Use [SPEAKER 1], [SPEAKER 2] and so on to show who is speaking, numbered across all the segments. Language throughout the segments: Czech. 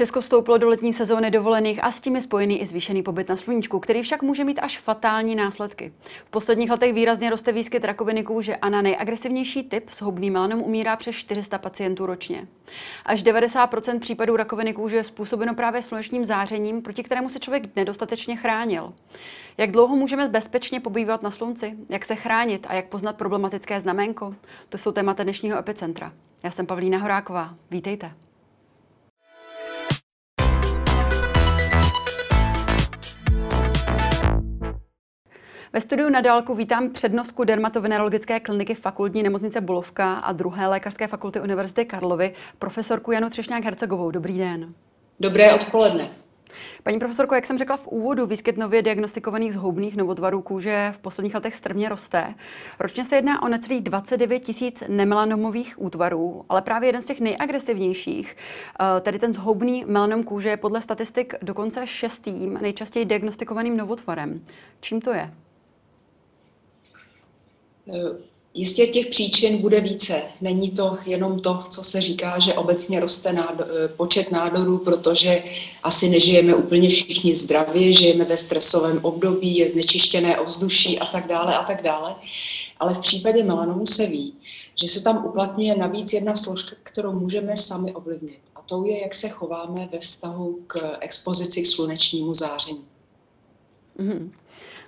[SPEAKER 1] Česko vstoupilo do letní sezóny dovolených a s tím je spojený i zvýšený pobyt na sluníčku, který však může mít až fatální následky. V posledních letech výrazně roste výskyt rakoviny kůže a na nejagresivnější typ zhoubný melanom umírá přes 400 pacientů ročně. Až 90% případů rakoviny kůže je způsobeno právě slunečním zářením, proti kterému se člověk nedostatečně chránil. Jak dlouho můžeme bezpečně pobývat na slunci? Jak se chránit a jak poznat problematické znamenko? To jsou témata dnešního epicentra. Já jsem Pavlína Horáková. Vítejte. Ve studiu na dálku vítám přednostku dermatovenerologické kliniky fakultní nemocnice Bulovka a druhé lékařské fakulty Univerzity Karlovy, profesorku Janu Třešňák-Hercegovou. Dobrý den.
[SPEAKER 2] Dobré odpoledne.
[SPEAKER 1] Paní profesorko, jak jsem řekla v úvodu, výskyt nově diagnostikovaných zhoubných novotvarů kůže v posledních letech strmě roste. Ročně se jedná o necelých 29 tisíc nemelanomových útvarů, ale právě jeden z těch nejagresivnějších, eh, tedy ten zhoubný melanom kůže, je podle statistik dokonce šestým nejčastěji diagnostikovaným novotvarem. Čím to je?
[SPEAKER 2] Jistě těch příčin bude více. Není to jenom to, co se říká, že obecně roste nádo, eh, počet nádorů, protože asi nežijeme úplně všichni zdravě, žijeme ve stresovém období, je znečištěné ovzduší a tak dále a tak dále. Ale v případě melanomu se ví, že se tam uplatňuje navíc jedna složka, kterou můžeme sami ovlivnit. A to je, jak se chováme ve vztahu k expozici k slunečnímu záření.
[SPEAKER 1] Mm-hmm.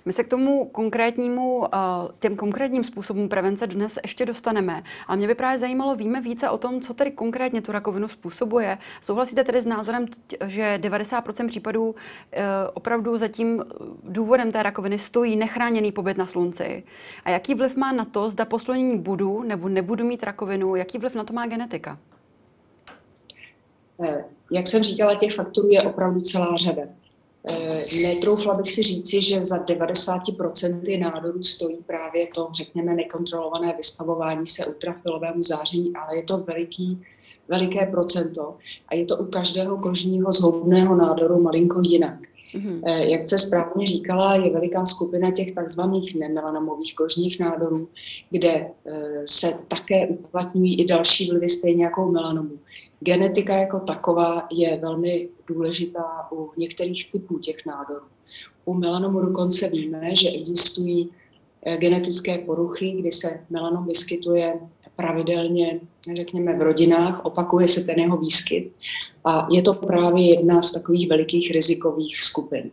[SPEAKER 1] My se k tomu konkrétnímu, eh, těm konkrétním způsobům prevence dnes ještě dostaneme. A mě by právě zajímalo, víme více o tom, co tedy konkrétně tu rakovinu způsobuje. Souhlasíte tedy s názorem, že 90% případů eh, opravdu zatím důvodem té rakoviny stojí nechráněný pobyt na slunci? A jaký vliv má na to, zda po budu nebo nebudu mít rakovinu, jaký vliv na to má genetika?
[SPEAKER 2] Eh, jak jsem říkala, těch faktorů je opravdu celá řada. Eh, netroufla bych si říci, že za 90% nádorů stojí právě to, řekněme, nekontrolované vystavování se ultrafilovému záření, ale je to veliký, veliké procento a je to u každého kožního zhoubného nádoru malinko jinak. Mm-hmm. Jak jste správně říkala, je veliká skupina těch takzvaných nemelanomových kožních nádorů, kde eh, se také uplatňují i další vlivy stejně jako melanomu. Genetika jako taková je velmi důležitá u některých typů těch nádorů. U melanomu dokonce víme, že existují eh, genetické poruchy, kdy se melanom vyskytuje pravidelně, řekněme, v rodinách, opakuje se ten jeho výskyt a je to právě jedna z takových velikých rizikových skupin.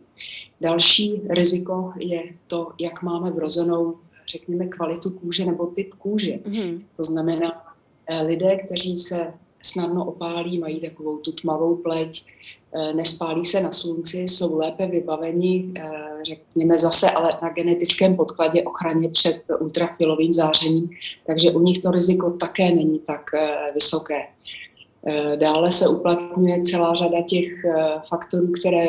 [SPEAKER 2] Další riziko je to, jak máme vrozenou, řekněme, kvalitu kůže nebo typ kůže. Mm-hmm. To znamená, eh, lidé, kteří se snadno opálí, mají takovou tu tmavou pleť, eh, nespálí se na slunci, jsou lépe vybaveni, eh, řekněme zase, ale na genetickém podkladě ochraně před ultrafilovým zářením, takže u nich to riziko také není tak eh, vysoké. Dále se uplatňuje celá řada těch faktorů, které,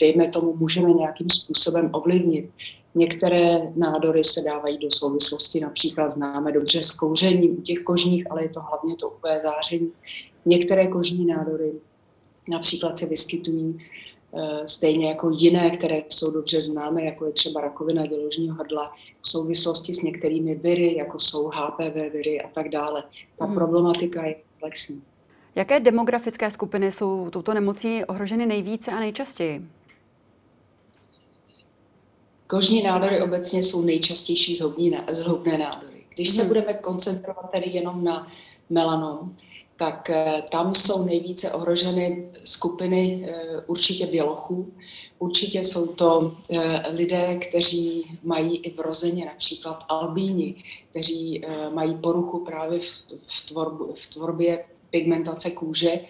[SPEAKER 2] dejme tomu, můžeme nějakým způsobem ovlivnit. Některé nádory se dávají do souvislosti, například známe dobře s kouřením u těch kožních, ale je to hlavně to UV záření. Některé kožní nádory například se vyskytují eh, stejně jako jiné, které jsou dobře známé, jako je třeba rakovina děložního hrdla, v souvislosti s některými viry, jako jsou HPV viry a tak dále. Ta hmm. problematika je komplexní.
[SPEAKER 1] Jaké demografické skupiny jsou touto nemocí ohroženy nejvíce a nejčastěji?
[SPEAKER 2] Kožní nádory obecně jsou nejčastější zhoubné nádory. Když se mhm. budeme koncentrovat tedy jenom na melanom, tak eh, tam jsou nejvíce ohroženy skupiny eh, určitě bělochů. Určitě jsou to eh, lidé, kteří mají i vrozeně například albíni, kteří mají poruchu právě v, tvorbu, v tvorbě pigmentace kůže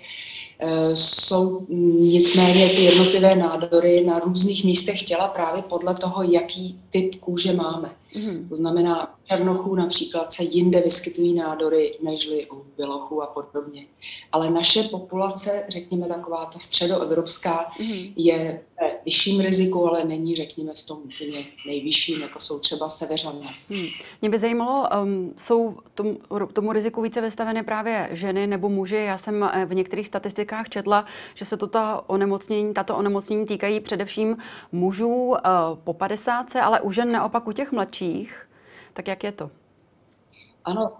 [SPEAKER 2] jsou nicméně ty jednotlivé nádory na různých místech těla právě podle toho, jaký typ kůže máme. Mm. To znamená, u černochů například se jinde vyskytují nádory nežli u bělochů a podobně. Ale naše populace, řekněme taková ta středoevropská, mm. je ve vyšším riziku, ale není, řekněme, v tom úplně nejvyšším, jako jsou třeba severané.
[SPEAKER 1] Mm. Mě by zajímalo, um, jsou tom, tomu riziku více vystaveny právě ženy nebo muži? Já jsem eh, v některých statistikách četla, že se toto onemocnění, tato onemocnění týkají především mužů uh, po 50, ale u žen naopak u těch mladších. Tak jak je to?
[SPEAKER 2] Ano,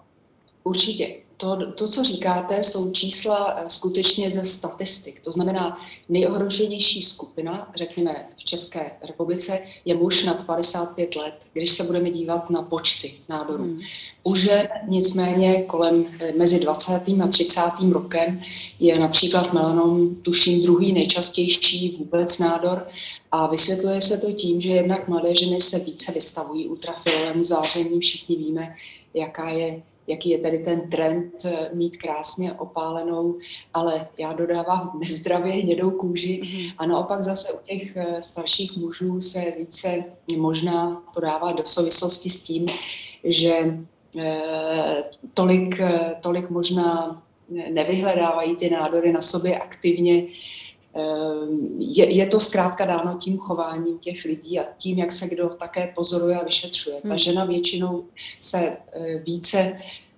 [SPEAKER 2] určitě. To, to, co říkáte, jsou čísla eh, skutečně ze statistik. To znamená, nejohroženější skupina, řekněme v České republice, je muž nad 55 let, když se budeme dívat na počty nádorů. Hmm. U žen nicméně kolem eh, mezi 20. a 30. rokem je například melanom, tuším, druhý nejčastější vůbec nádor a vysvětluje se to tím, že jednak mladé ženy se více vystavují ultrafialovému záření. Všichni víme, jaká je jaký je tady ten trend eh, mít krásně opálenou, ale já dodávám nezdravě hnědou kůži mm-hmm. a naopak zase u těch eh, starších mužů se více možná to dává do souvislosti s tím, že eh, tolik, tolik možná nevyhledávají ty nádory na sobě aktivně, je, je to zkrátka dáno tím chováním těch lidí a tím, jak se kdo také pozoruje a vyšetřuje. Ta hmm. žena většinou se eh, více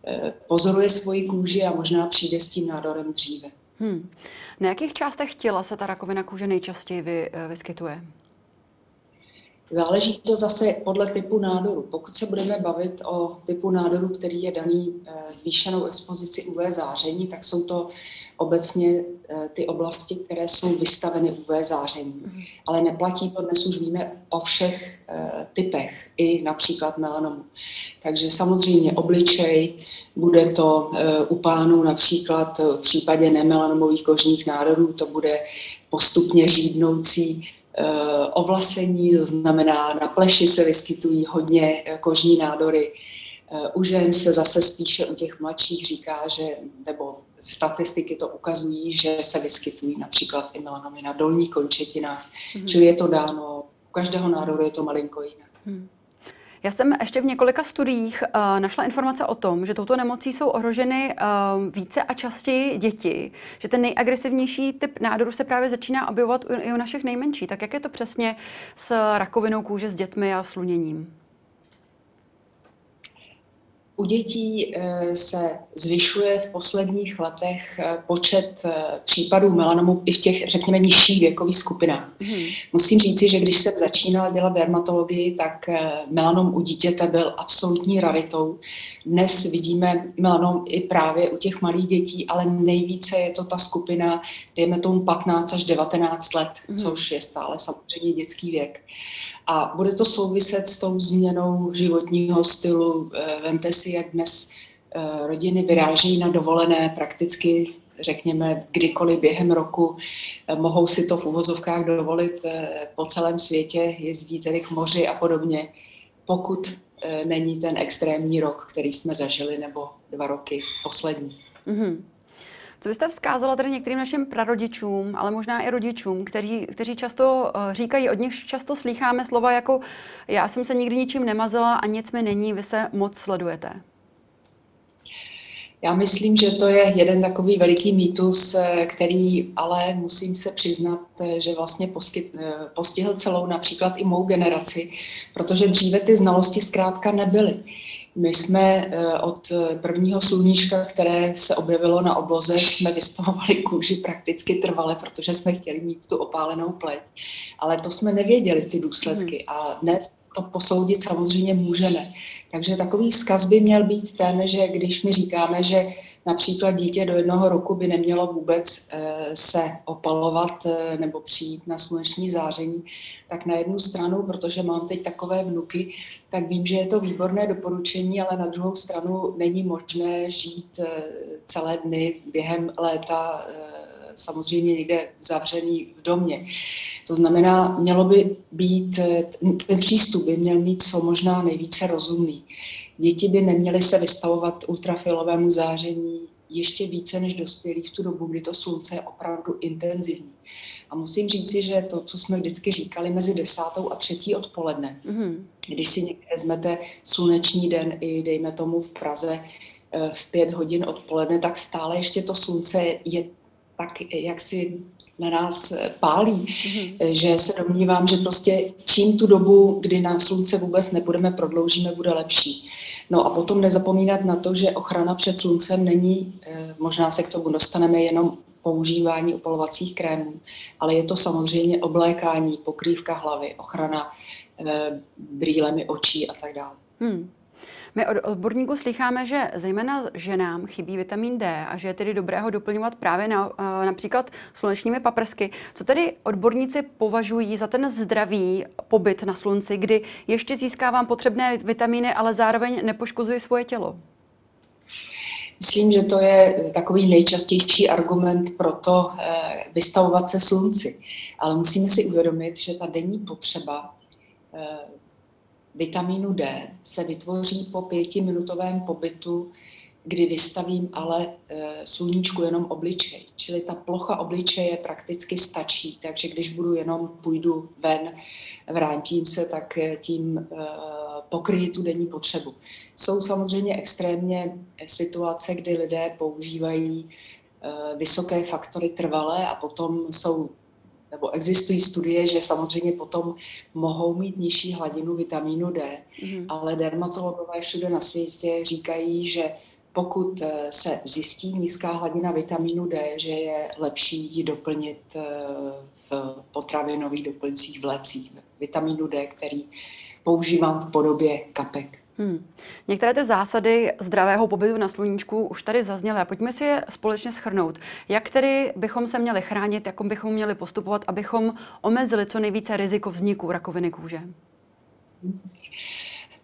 [SPEAKER 2] eh, pozoruje svoji kůži a možná přijde s tím nádorem dříve. Hmm.
[SPEAKER 1] Na jakých částech těla se ta rakovina kůže nejčastěji vy, eh, vyskytuje?
[SPEAKER 2] Záleží to zase podle typu nádoru. Pokud se budeme bavit o typu nádoru, který je daný zvýšenou expozici UV záření, tak jsou to obecně eh, ty oblasti, které jsou vystaveny UV záření. Mhm. Ale neplatí to, dnes už víme o všech eh, typech, i například melanomu. Takže samozřejmě obličej, bude to eh, u pánů například v případě nemelanomových kožních nádorů, to bude postupně řídnoucí ovlasení, to znamená na pleši se vyskytují hodně kožní nádory. U žen se zase spíše u těch mladších říká, že, nebo statistiky to ukazují, že se vyskytují například i melanomy na dolních končetinách, mm-hmm. čili je to dáno, u každého národu je to malinko jinak. Mm.
[SPEAKER 1] Já jsem ještě v několika studiích uh, našla informace o tom, že touto nemocí jsou ohroženy uh, více a častěji děti, že ten nejagresivnější typ nádoru se právě začíná objevovat i u našich nejmenších. Tak jak je to přesně s rakovinou kůže s dětmi a sluněním?
[SPEAKER 2] U dětí eh, se zvyšuje v posledních letech eh, počet eh, případů melanomu i v těch, řekněme, nižších věkových skupinách. Mm. Musím říci, že když jsem začínala dělat dermatologii, tak melanom u dítěte byl absolutní raritou. Dnes vidíme melanom i právě u těch malých dětí, ale nejvíce je to ta skupina, dejme tomu 15 až 19 let, mm. což je stále samozřejmě dětský věk. A bude to souviset s tou změnou životního stylu. Eh, vemte si, jak dnes eh, rodiny vyráží na dovolené prakticky, řekněme, kdykoliv během roku. Eh, mohou si to v uvozovkách dovolit po celém světě, jezdí tedy k moři a podobně, pokud není ten extrémní rok, který jsme zažili, nebo dva roky poslední. Mm-hmm.
[SPEAKER 1] Co byste vzkázala tedy některým našim prarodičům, ale možná i rodičům, kteří, kteří často uh, říkají, od nich často slýcháme slova jako já jsem se nikdy ničím nemazila a nic mi není, vy se moc sledujete?
[SPEAKER 2] Já myslím, že to je jeden takový veliký mýtus, eh, který ale musím se přiznat, eh, že vlastně poskyt, postihl celou například i mou generaci, protože dříve ty znalosti zkrátka nebyly. My jsme eh, od prvního sluníčka, které se objevilo na obloze, jsme vystavovali kůži prakticky trvale, protože jsme chtěli mít tu opálenou pleť. Ale to jsme nevěděli, ty důsledky. Hmm. A dnes to posoudit samozřejmě můžeme. Takže takový vzkaz by měl být ten, že když my říkáme, že Například dítě do jednoho roku by nemělo vůbec eh, se opalovat eh, nebo přijít na sluneční záření, tak na jednu stranu, protože mám teď takové vnuky, tak vím, že je to výborné doporučení, ale na druhou stranu není možné žít eh, celé dny během léta samozřejmě někde zavřený v domě. To znamená, mělo by být, ten přístup by měl mít co možná nejvíce rozumný. Děti by neměly se vystavovat ultrafilovému záření ještě více než dospělí v tu dobu, kdy to slunce je opravdu intenzivní. A musím říci, že to, co jsme vždycky říkali mezi desátou a třetí odpoledne, mm-hmm. když si někde vezmete sluneční den i dejme tomu v Praze eh, v pět hodin odpoledne, tak stále ještě to slunce je tak jak si na nás pálí, mm-hmm. že se domnívám, že prostě čím tu dobu, kdy na slunce vůbec nebudeme, prodloužíme, bude lepší. No a potom nezapomínat na to, že ochrana před sluncem není, eh, možná se k tomu dostaneme jenom používání opalovacích krémů, ale je to samozřejmě oblékání, pokrývka hlavy, ochrana eh, brýlemi očí a tak dále. Hmm.
[SPEAKER 1] My od odborníků slycháme, že zejména ženám chybí vitamin D a že je tedy dobré ho doplňovat právě na, eh, například slunečními paprsky. Co tedy odborníci považují za ten zdravý pobyt na slunci, kdy ještě získávám potřebné vitamíny, ale zároveň nepoškozuji svoje tělo?
[SPEAKER 2] Myslím, že to je takový nejčastější argument pro to eh, vystavovat se slunci. Ale musíme si uvědomit, že ta denní potřeba eh, vitamínu D se vytvoří po pětiminutovém pobytu, kdy vystavím ale e, sluníčku jenom obličej. Čili ta plocha obličeje prakticky stačí, takže když budu jenom půjdu ven, vrátím se, tak e, tím e, pokryji tu denní potřebu. Jsou samozřejmě extrémně situace, kdy lidé používají vysoké faktory trvalé a potom jsou nebo existují studie, že samozřejmě potom mohou mít nižší hladinu vitamínu D, mm-hmm. ale dermatologové všude na světě říkají, že pokud eh, se zjistí nízká hladina vitamínu D, že je lepší ji doplnit eh, v potravinových doplňcích v lécích. Vitamínu D, který používám v podobě kapek. Hmm.
[SPEAKER 1] Některé ty zásady zdravého pobytu na sluníčku už tady zazněly pojďme si je společně schrnout. Jak tedy bychom se měli chránit, jak bychom měli postupovat, abychom omezili co nejvíce riziko vzniku rakoviny kůže?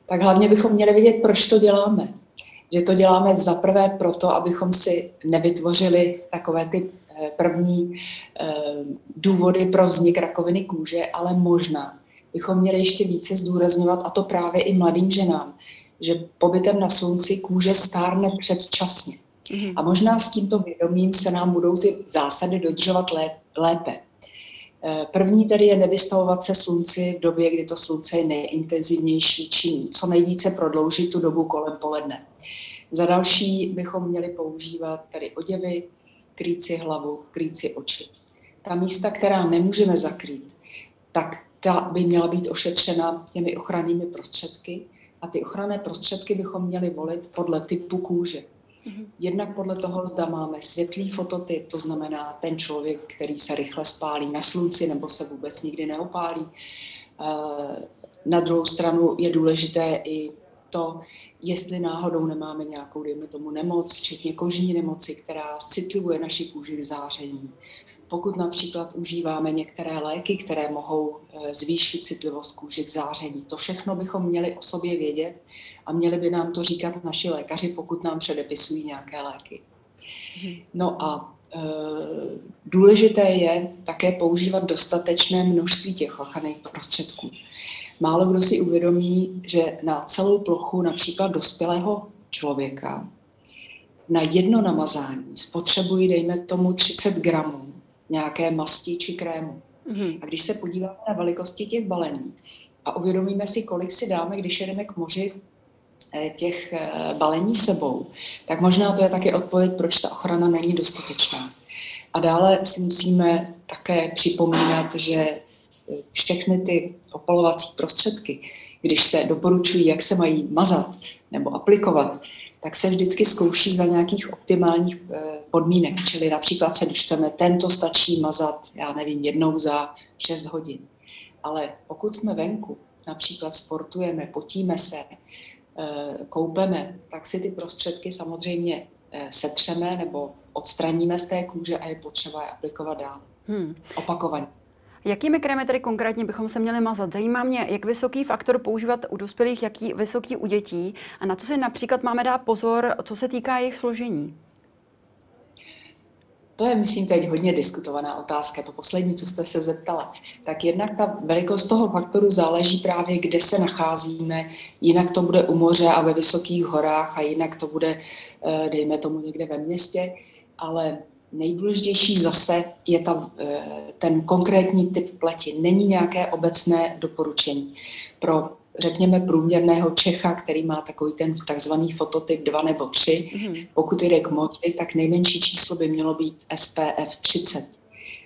[SPEAKER 2] Tak hlavně bychom měli vědět, proč to děláme. Že to děláme zaprvé proto, abychom si nevytvořili takové ty eh, první eh, důvody pro vznik rakoviny kůže, ale možná bychom měli ještě více zdůrazňovat, a to právě i mladým ženám, že pobytem na slunci kůže stárne předčasně. Mm-hmm. A možná s tímto vědomím se nám budou ty zásady dodržovat lépe. Eh, první tedy je nevystavovat se slunci v době, kdy to slunce je nejintenzivnější, čím co nejvíce prodloužit tu dobu kolem poledne. Za další bychom měli používat tedy oděvy, krýt si hlavu, krýt si oči. Ta místa, která nemůžeme zakrýt, tak ta by měla být ošetřena těmi ochrannými prostředky a ty ochranné prostředky bychom měli volit podle typu kůže. Mhm. Jednak podle toho, zda máme světlý fototyp, to znamená ten člověk, který se rychle spálí na slunci nebo se vůbec nikdy neopálí. Eh, na druhou stranu je důležité i to, jestli náhodou nemáme nějakou, dejme tomu, nemoc, včetně kožní nemoci, která citlivuje naši kůži k záření pokud například užíváme některé léky, které mohou eh, zvýšit citlivost kůže k záření. To všechno bychom měli o sobě vědět a měli by nám to říkat naši lékaři, pokud nám předepisují nějaké léky. No a e, důležité je také používat dostatečné množství těch ochranných prostředků. Málo kdo si uvědomí, že na celou plochu například dospělého člověka na jedno namazání spotřebují, dejme tomu, 30 gramů nějaké masti či krému. Mm-hmm. A když se podíváme na velikosti těch balení a uvědomíme si, kolik si dáme, když jedeme k moři eh, těch eh, balení sebou, tak možná to je také odpověď, proč ta ochrana není dostatečná. A dále si musíme také připomínat, že eh, všechny ty opalovací prostředky, když se doporučují, jak se mají mazat nebo aplikovat, tak se vždycky zkouší za nějakých optimálních eh, podmínek. Čili například se dočteme, tento stačí mazat, já nevím, jednou za 6 hodin. Ale pokud jsme venku, například sportujeme, potíme se, eh, koupeme, tak si ty prostředky samozřejmě eh, setřeme nebo odstraníme z té kůže a je potřeba je aplikovat dál. Hmm. Opakovaně.
[SPEAKER 1] Jakými krémy tedy konkrétně bychom se měli mazat? Zajímá mě, jak vysoký faktor používat u dospělých, jaký vysoký u dětí a na co si například máme dát pozor, co se týká jejich složení.
[SPEAKER 2] To je, myslím, teď hodně diskutovaná otázka, to poslední, co jste se zeptala. Tak jednak ta velikost toho faktoru záleží právě, kde se nacházíme, jinak to bude u moře a ve vysokých horách a jinak to bude, eh, dejme tomu, někde ve městě, ale Nejdůležitější zase je ta, eh, ten konkrétní typ pleti. Není nějaké obecné doporučení. Pro, řekněme, průměrného Čecha, který má takový ten takzvaný fototyp 2 nebo 3, mm-hmm. pokud jde k moci, tak nejmenší číslo by mělo být SPF 30.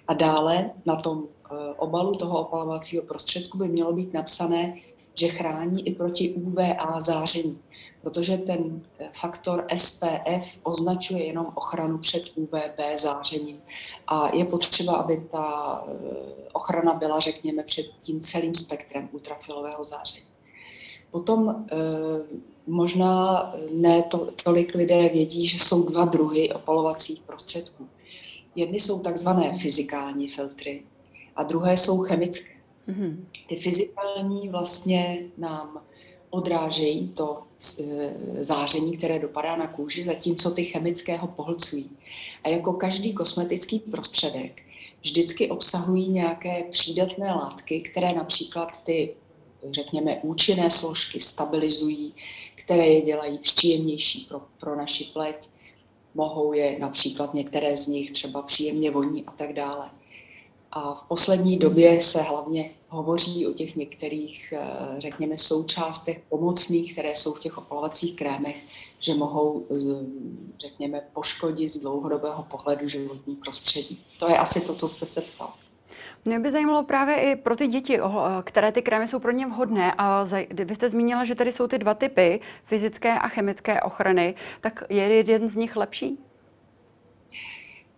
[SPEAKER 2] A dále na tom eh, obalu toho opalovacího prostředku by mělo být napsané, že chrání i proti UVA záření protože ten eh, faktor SPF označuje jenom ochranu před UVB zářením a je potřeba, aby ta eh, ochrana byla, řekněme, před tím celým spektrem ultrafilového záření. Potom možná ne to, tolik lidé vědí, že jsou dva druhy opalovacích prostředků. Jedny jsou takzvané fyzikální filtry a druhé jsou chemické. Mm-hmm. Ty fyzikální vlastně nám odrážejí to e, záření, které dopadá na kůži, zatímco ty chemické ho pohlcují. A jako každý kosmetický prostředek vždycky obsahují nějaké přídatné látky, které například ty, řekněme, účinné složky stabilizují, které je dělají příjemnější pro, pro naši pleť. Mohou je například některé z nich třeba příjemně voní a tak dále. A v poslední době se hlavně hovoří o těch některých, eh, řekněme, součástech pomocných, které jsou v těch opalovacích krémech, že mohou, řekněme, poškodit z dlouhodobého pohledu životní prostředí. To je asi to, co jste se ptal.
[SPEAKER 1] Mě by zajímalo právě i pro ty děti, které ty krémy jsou pro ně vhodné. A vy jste zmínila, že tady jsou ty dva typy, fyzické a chemické ochrany, tak je jeden z nich lepší?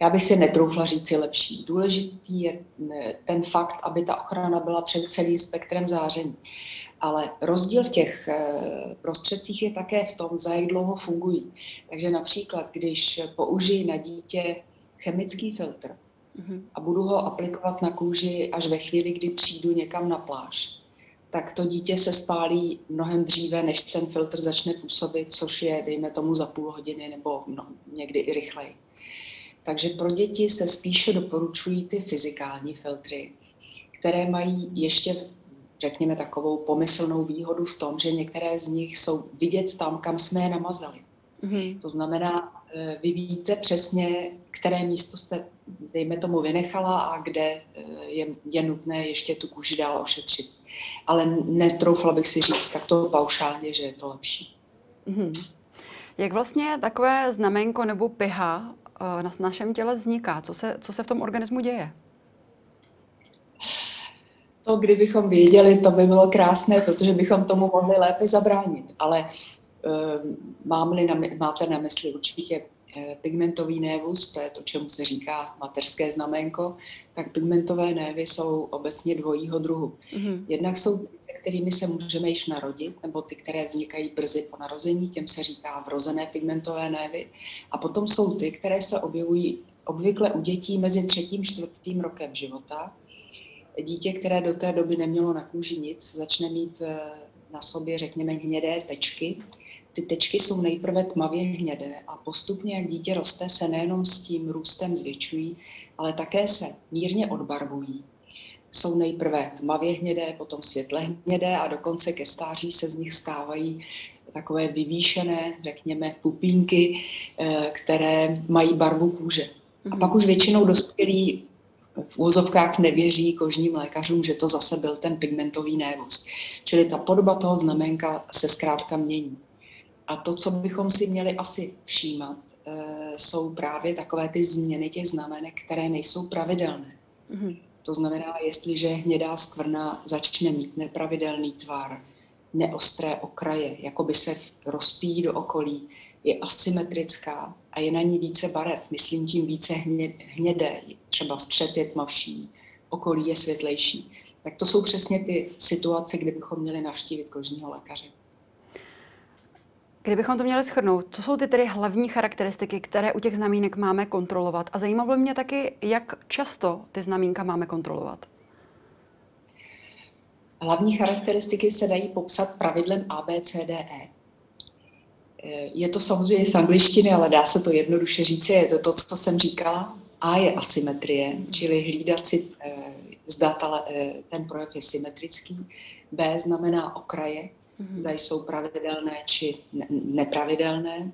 [SPEAKER 2] Já bych si netroufla říci lepší. Důležitý je ten fakt, aby ta ochrana byla před celým spektrem záření. Ale rozdíl v těch eh, prostředcích je také v tom, za jak dlouho fungují. Takže například, když použiji na dítě chemický filtr mm-hmm. a budu ho aplikovat na kůži až ve chvíli, kdy přijdu někam na pláž, tak to dítě se spálí mnohem dříve, než ten filtr začne působit, což je, dejme tomu, za půl hodiny nebo no, někdy i rychleji. Takže pro děti se spíše doporučují ty fyzikální filtry, které mají ještě, řekněme, takovou pomyslnou výhodu v tom, že některé z nich jsou vidět tam, kam jsme je namazali. Mm-hmm. To znamená, eh, vy víte přesně, které místo jste, dejme tomu, vynechala a kde eh, je, je nutné ještě tu kůži dál ošetřit. Ale netroufla bych si říct takto paušálně, že je to lepší. Mm-hmm.
[SPEAKER 1] Jak vlastně takové znamenko nebo piha na našem těle vzniká? Co se, co se v tom organismu děje?
[SPEAKER 2] To, kdybychom věděli, to by bylo krásné, protože bychom tomu mohli lépe zabránit. Ale uh, mám-li na, máte na mysli určitě Eh, pigmentový névus, to je to, čemu se říká mateřské znamenko, tak pigmentové névy jsou obecně dvojího druhu. Mm-hmm. Jednak jsou ty, se kterými se můžeme již narodit, nebo ty, které vznikají brzy po narození, těm se říká vrozené pigmentové névy. A potom jsou ty, které se objevují obvykle u dětí mezi třetím čtvrtým rokem života. Dítě, které do té doby nemělo na kůži nic, začne mít eh, na sobě, řekněme, hnědé tečky, ty tečky jsou nejprve tmavě hnědé a postupně, jak dítě roste, se nejenom s tím růstem zvětšují, ale také se mírně odbarvují. Jsou nejprve tmavě hnědé, potom světle hnědé a dokonce ke stáří se z nich stávají takové vyvýšené, řekněme, pupínky, eh, které mají barvu kůže. A pak už většinou dospělí v úzovkách nevěří kožním lékařům, že to zase byl ten pigmentový névus. Čili ta podoba toho znamenka se zkrátka mění. A to, co bychom si měli asi všímat, eh, jsou právě takové ty změny těch znamenek, které nejsou pravidelné. Mm-hmm. To znamená, jestliže hnědá skvrna začne mít nepravidelný tvar, neostré okraje, jako by se rozpíjí do okolí, je asymetrická a je na ní více barev, myslím tím více hnědé, třeba střed je tmavší, okolí je světlejší. Tak to jsou přesně ty situace, kdy bychom měli navštívit kožního lékaře.
[SPEAKER 1] Kdybychom to měli schrnout, co jsou ty tedy hlavní charakteristiky, které u těch znamínek máme kontrolovat? A zajímalo by mě taky, jak často ty znamínka máme kontrolovat.
[SPEAKER 2] Hlavní charakteristiky se dají popsat pravidlem ABCDE. Je to samozřejmě z angličtiny, ale dá se to jednoduše říci. Je to to, co jsem říkala. A je asymetrie, čili hlídat si, eh, zda eh, ten projev je symetrický. B znamená okraje, mm-hmm. zda jsou pravidelné či ne- nepravidelné.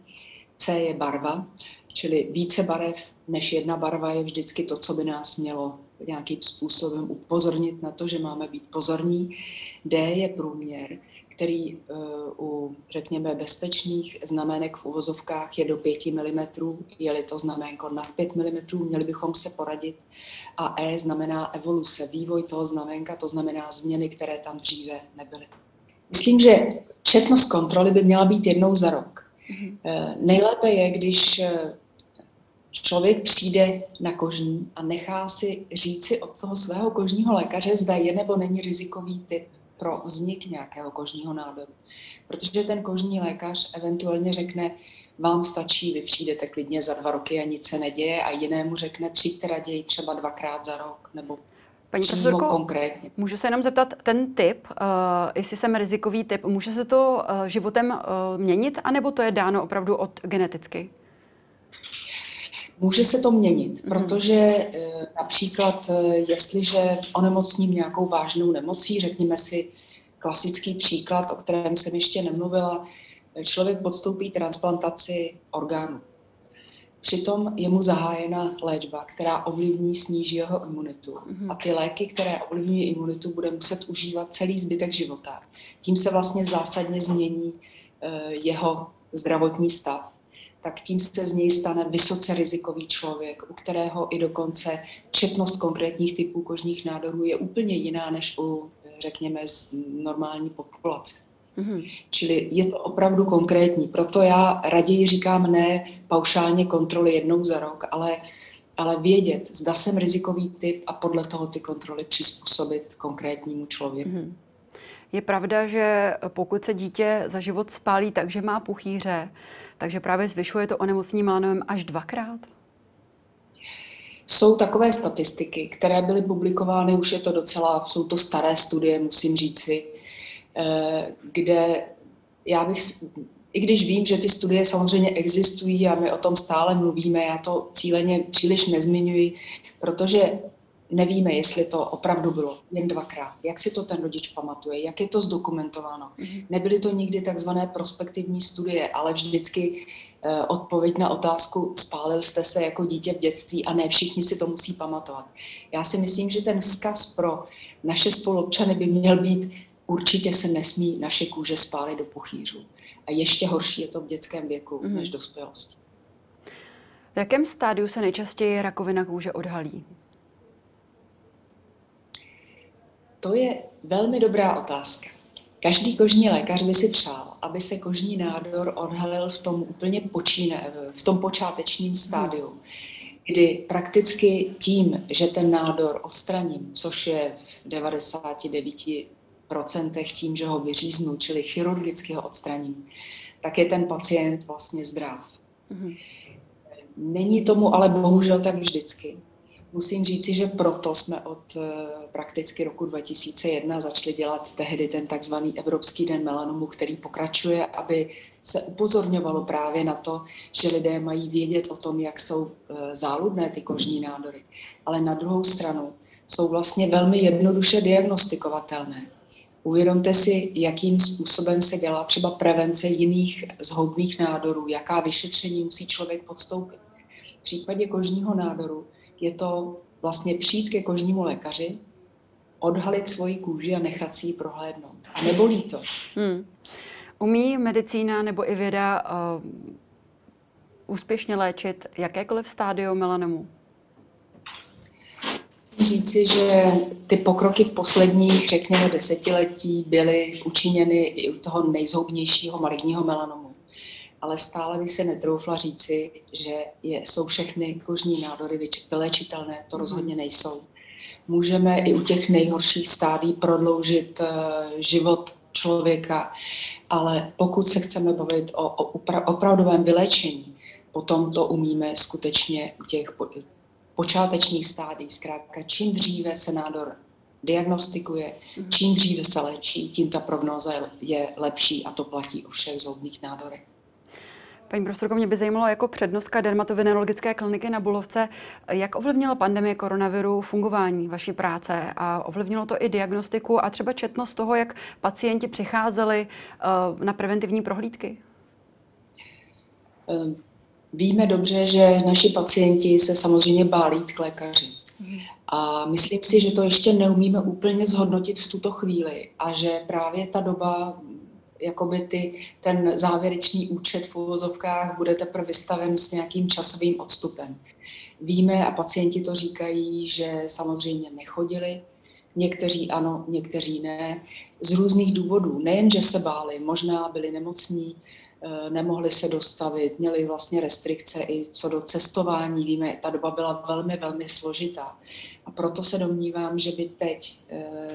[SPEAKER 2] C je barva, čili více barev než jedna barva je vždycky to, co by nás mělo nějakým způsobem upozornit na to, že máme být pozorní. D je průměr, který uh, u, řekněme, bezpečných znamenek v uvozovkách je do 5 mm. Je-li to znamenko nad 5 mm, měli bychom se poradit. A E znamená evoluce, vývoj toho znamenka, to znamená změny, které tam dříve nebyly. Myslím, že četnost kontroly by měla být jednou za rok. Mm-hmm. Nejlépe je, když eh, člověk přijde na kožní a nechá si říci od toho svého kožního lékaře, zda je nebo není rizikový typ. pro vznik nějakého kožního nádoru. Protože ten kožní lékař eventuálně řekne, vám stačí, vy přijdete klidně za dva roky a nic se neděje a jinému řekne, přijďte raději třeba dvakrát za rok nebo
[SPEAKER 1] Paní profesorko, konkrétně. můžu se jenom zeptat, ten typ, uh, jestli jsem rizikový typ, může se to uh, životem uh, měnit, anebo to je dáno opravdu od geneticky?
[SPEAKER 2] Může se to měnit, mm. protože například, jestliže onemocním nějakou vážnou nemocí, řekněme si klasický příklad, o kterém jsem ještě nemluvila, člověk podstoupí transplantaci orgánu. Přitom je mu zahájena léčba, která ovlivní, sníží jeho imunitu. Mm-hmm. A ty léky, které ovlivňují imunitu, bude muset užívat celý zbytek života. Tím se vlastně zásadně změní uh, jeho zdravotní stav. Tak tím se z něj stane vysoce rizikový člověk, u kterého i dokonce četnost konkrétních typů kožních nádorů je úplně jiná než u, řekněme, z normální populace. Mm-hmm. Čili je to opravdu konkrétní. Proto já raději říkám ne paušálně kontroly jednou za rok, ale, ale vědět, zda jsem rizikový typ a podle toho ty kontroly přizpůsobit konkrétnímu člověku. Mm-hmm.
[SPEAKER 1] Je pravda, že pokud se dítě za život spálí tak, že má puchýře, takže právě zvyšuje to onemocnění melanomem až dvakrát?
[SPEAKER 2] Jsou takové statistiky, které byly publikovány, už je to docela, jsou to staré studie, musím říci, kde já bych, i když vím, že ty studie samozřejmě existují a my o tom stále mluvíme, já to cíleně příliš nezmiňuji, protože nevíme, jestli to opravdu bylo jen dvakrát, jak si to ten rodič pamatuje, jak je to zdokumentováno. Mm-hmm. Nebyly to nikdy takzvané prospektivní studie, ale vždycky uh, odpověď na otázku, spálil jste se jako dítě v dětství a ne všichni si to musí pamatovat. Já si myslím, že ten vzkaz pro naše spolupčany by měl být určitě se nesmí naše kůže spálit do puchýřů. A ještě horší je to v dětském věku mm-hmm. než dospělosti.
[SPEAKER 1] V jakém stádiu se nejčastěji rakovina kůže odhalí?
[SPEAKER 2] To je velmi dobrá otázka. Každý kožní lékař by si přál, aby se kožní nádor odhalil v tom úplně počíne, v tom počátečním stádiu, kdy prakticky tím, že ten nádor odstraním, což je v 99 procentech tím, že ho vyříznu, čili chirurgicky ho odstraním, tak je ten pacient vlastně zdrav. Mm-hmm. Není tomu ale bohužel tak vždycky. Musím říci, že proto jsme od eh, prakticky roku 2001 začali dělat tehdy ten takzvaný Evropský den melanomu, který pokračuje, aby se upozorňovalo právě na to, že lidé mají vědět o tom, jak jsou eh, záludné ty kožní nádory. Ale na druhou stranu jsou vlastně velmi jednoduše diagnostikovatelné. Uvědomte si, jakým způsobem se dělá třeba prevence jiných zhoubných nádorů, jaká vyšetření musí člověk podstoupit. V případě kožního nádoru je to vlastně přijít ke kožnímu lékaři, odhalit svoji kůži a nechat si ji prohlédnout. A nebolí to. Hmm.
[SPEAKER 1] Umí medicína nebo i věda uh, úspěšně léčit jakékoliv stádium melanomu?
[SPEAKER 2] Říci, že ty pokroky v posledních, řekněme, desetiletí byly učiněny i u toho nejzoubnějšího maligního melanomu. Ale stále by se netroufla říci, že je, jsou všechny kožní nádory vylečitelné. To mhm. rozhodně nejsou. Můžeme i u těch nejhorších stádí prodloužit uh, život člověka, ale pokud se chceme bavit o, o opravdovém vyléčení, potom to umíme skutečně u těch počátečních stádií. Zkrátka, čím dříve se nádor diagnostikuje, mhm. čím dříve se léčí, tím ta prognóza je lepší a to platí o všech zoubných nádorech.
[SPEAKER 1] Paní profesorko, mě by zajímalo jako přednostka dermatovenerologické kliniky na Bulovce, jak ovlivnila pandemie koronaviru fungování vaší práce a ovlivnilo to i diagnostiku a třeba četnost toho, jak pacienti přicházeli eh, na preventivní prohlídky?
[SPEAKER 2] Ehm, Víme dobře, že naši pacienti se samozřejmě bálí k lékaři. A myslím si, že to ještě neumíme úplně zhodnotit v tuto chvíli a že právě ta doba, jakoby ty, ten závěrečný účet v uvozovkách bude teprve vystaven s nějakým časovým odstupem. Víme a pacienti to říkají, že samozřejmě nechodili, někteří ano, někteří ne, z různých důvodů. Nejen, že se báli, možná byli nemocní, nemohli se dostavit, měli vlastně restrikce i co do cestování. Víme, ta doba byla velmi, velmi složitá. A proto se domnívám, že by teď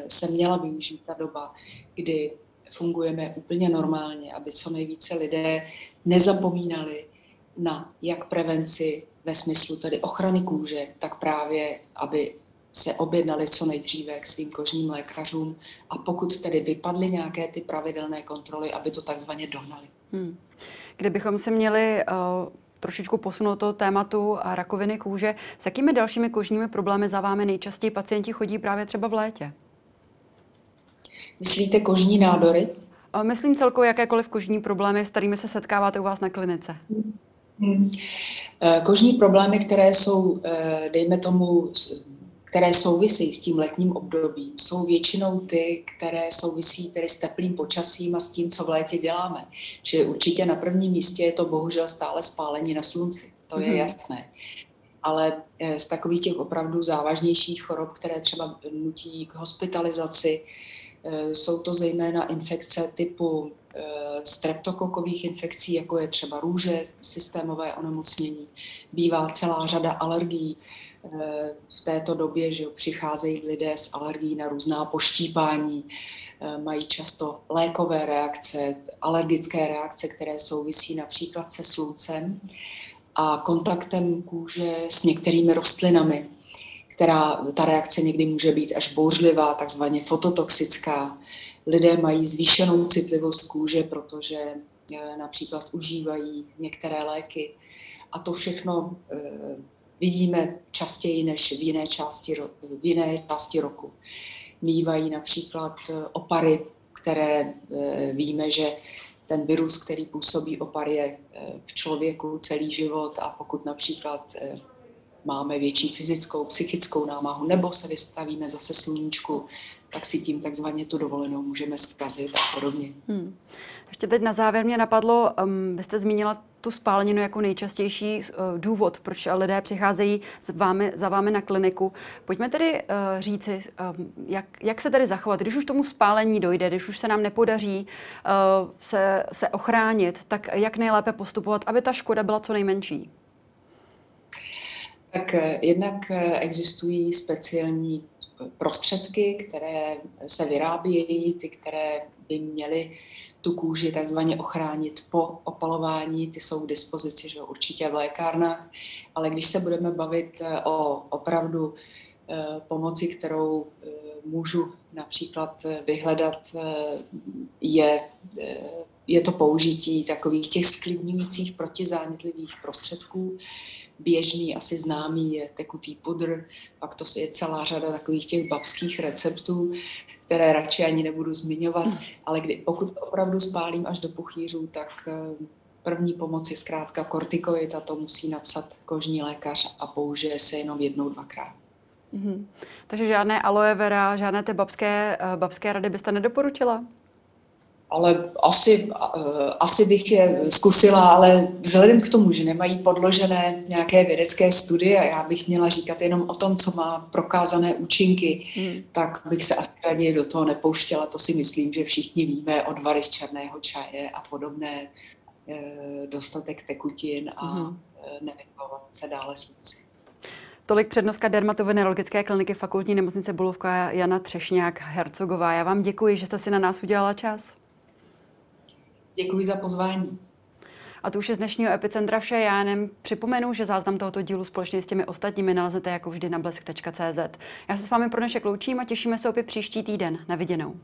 [SPEAKER 2] se měla využít ta doba, kdy fungujeme úplně normálně, aby co nejvíce lidé nezapomínali na jak prevenci ve smyslu tedy ochrany kůže, tak právě, aby se objednali co nejdříve k svým kožním lékařům a pokud tedy vypadly nějaké ty pravidelné kontroly, aby to takzvaně dohnali. Hmm.
[SPEAKER 1] Kdybychom se měli uh, trošičku posunout toho tématu rakoviny kůže, s jakými dalšími kožními problémy za vámi nejčastěji pacienti chodí právě třeba v létě?
[SPEAKER 2] Myslíte kožní nádory?
[SPEAKER 1] Uh, myslím celkově jakékoliv kožní problémy, s kterými se setkáváte u vás na klinice.
[SPEAKER 2] Hmm. Kožní problémy, které jsou, dejme tomu, které souvisí s tím letním obdobím, jsou většinou ty, které souvisí tedy s teplým počasím a s tím, co v létě děláme. Čili určitě na prvním místě je to bohužel stále spálení na slunci, to je mm-hmm. jasné. Ale eh, z takových těch opravdu závažnějších chorob, které třeba nutí k hospitalizaci, eh, jsou to zejména infekce typu eh, streptokokových infekcí, jako je třeba růže, systémové onemocnění. Bývá celá řada alergií, v této době, že přicházejí lidé s alergií na různá poštípání, eh, mají často lékové reakce, alergické reakce, které souvisí například se sluncem a kontaktem kůže s některými rostlinami, která ta reakce někdy může být až bouřlivá, takzvaně fototoxická. Lidé mají zvýšenou citlivost kůže, protože eh, například užívají některé léky. A to všechno eh, vidíme častěji než v jiné části, v jiné části roku. Mývají například eh, opary, které eh, víme, že ten virus, který působí opary, je eh, v člověku celý život a pokud například máme větší fyzickou, psychickou námahu nebo se vystavíme zase sluníčku, tak si tím takzvaně tu dovolenou můžeme zkazit a podobně. Hmm.
[SPEAKER 1] Ještě teď na závěr mě napadlo, um, vy jste zmínila tu spáleninu jako nejčastější uh, důvod, proč lidé přicházejí s vámi, za vámi na kliniku. Pojďme tedy uh, říci, um, jak, jak se tedy zachovat, když už tomu spálení dojde, když už se nám nepodaří se, se ochránit, tak jak nejlépe postupovat, aby ta škoda byla co nejmenší?
[SPEAKER 2] Tak jednak existují speciální prostředky, které se vyrábějí, ty, které by měly tu kůži takzvaně ochránit po opalování, ty jsou k dispozici že určitě v lékárnách, ale když se budeme bavit eh, o opravdu eh, pomoci, kterou eh, můžu například vyhledat, je, je to použití takových těch sklidňujících protizánětlivých prostředků. Běžný, asi známý je tekutý pudr, pak to je celá řada takových těch babských receptů, které radši ani nebudu zmiňovat, hmm. ale kdy, pokud opravdu spálím až do puchýřů, tak eh, první pomoc je zkrátka kortikoid a to musí napsat kožní lékař a použije se jenom jednou, dvakrát.
[SPEAKER 1] Mm-hmm. Takže žádné aloe vera, žádné ty babské, uh, babské rady byste nedoporučila?
[SPEAKER 2] Ale asi, eh, asi bych je zkusila, ale vzhledem k tomu, že nemají podložené nějaké vědecké studie a já bych měla říkat jenom o tom, co má prokázané účinky, hmm. tak bych se asi raději do toho nepouštěla. To si myslím, že všichni víme, odvary z černého čaje a podobné, eh, dostatek tekutin a hmm. nevychovat se dále slunci.
[SPEAKER 1] Tolik přednostka dermatovenerologické kliniky fakultní nemocnice Bulovka Jana Třešňák Hercogová. Já vám děkuji, že jste si na nás udělala čas.
[SPEAKER 2] Děkuji za pozvání.
[SPEAKER 1] A to už je z dnešního Epicentra vše. Já jenom připomenu, že záznam tohoto dílu společně s těmi ostatními nalezete jako vždy na blesk.cz. Já se s vámi pro dnešek loučím a těšíme se opět příští týden. Na viděnou.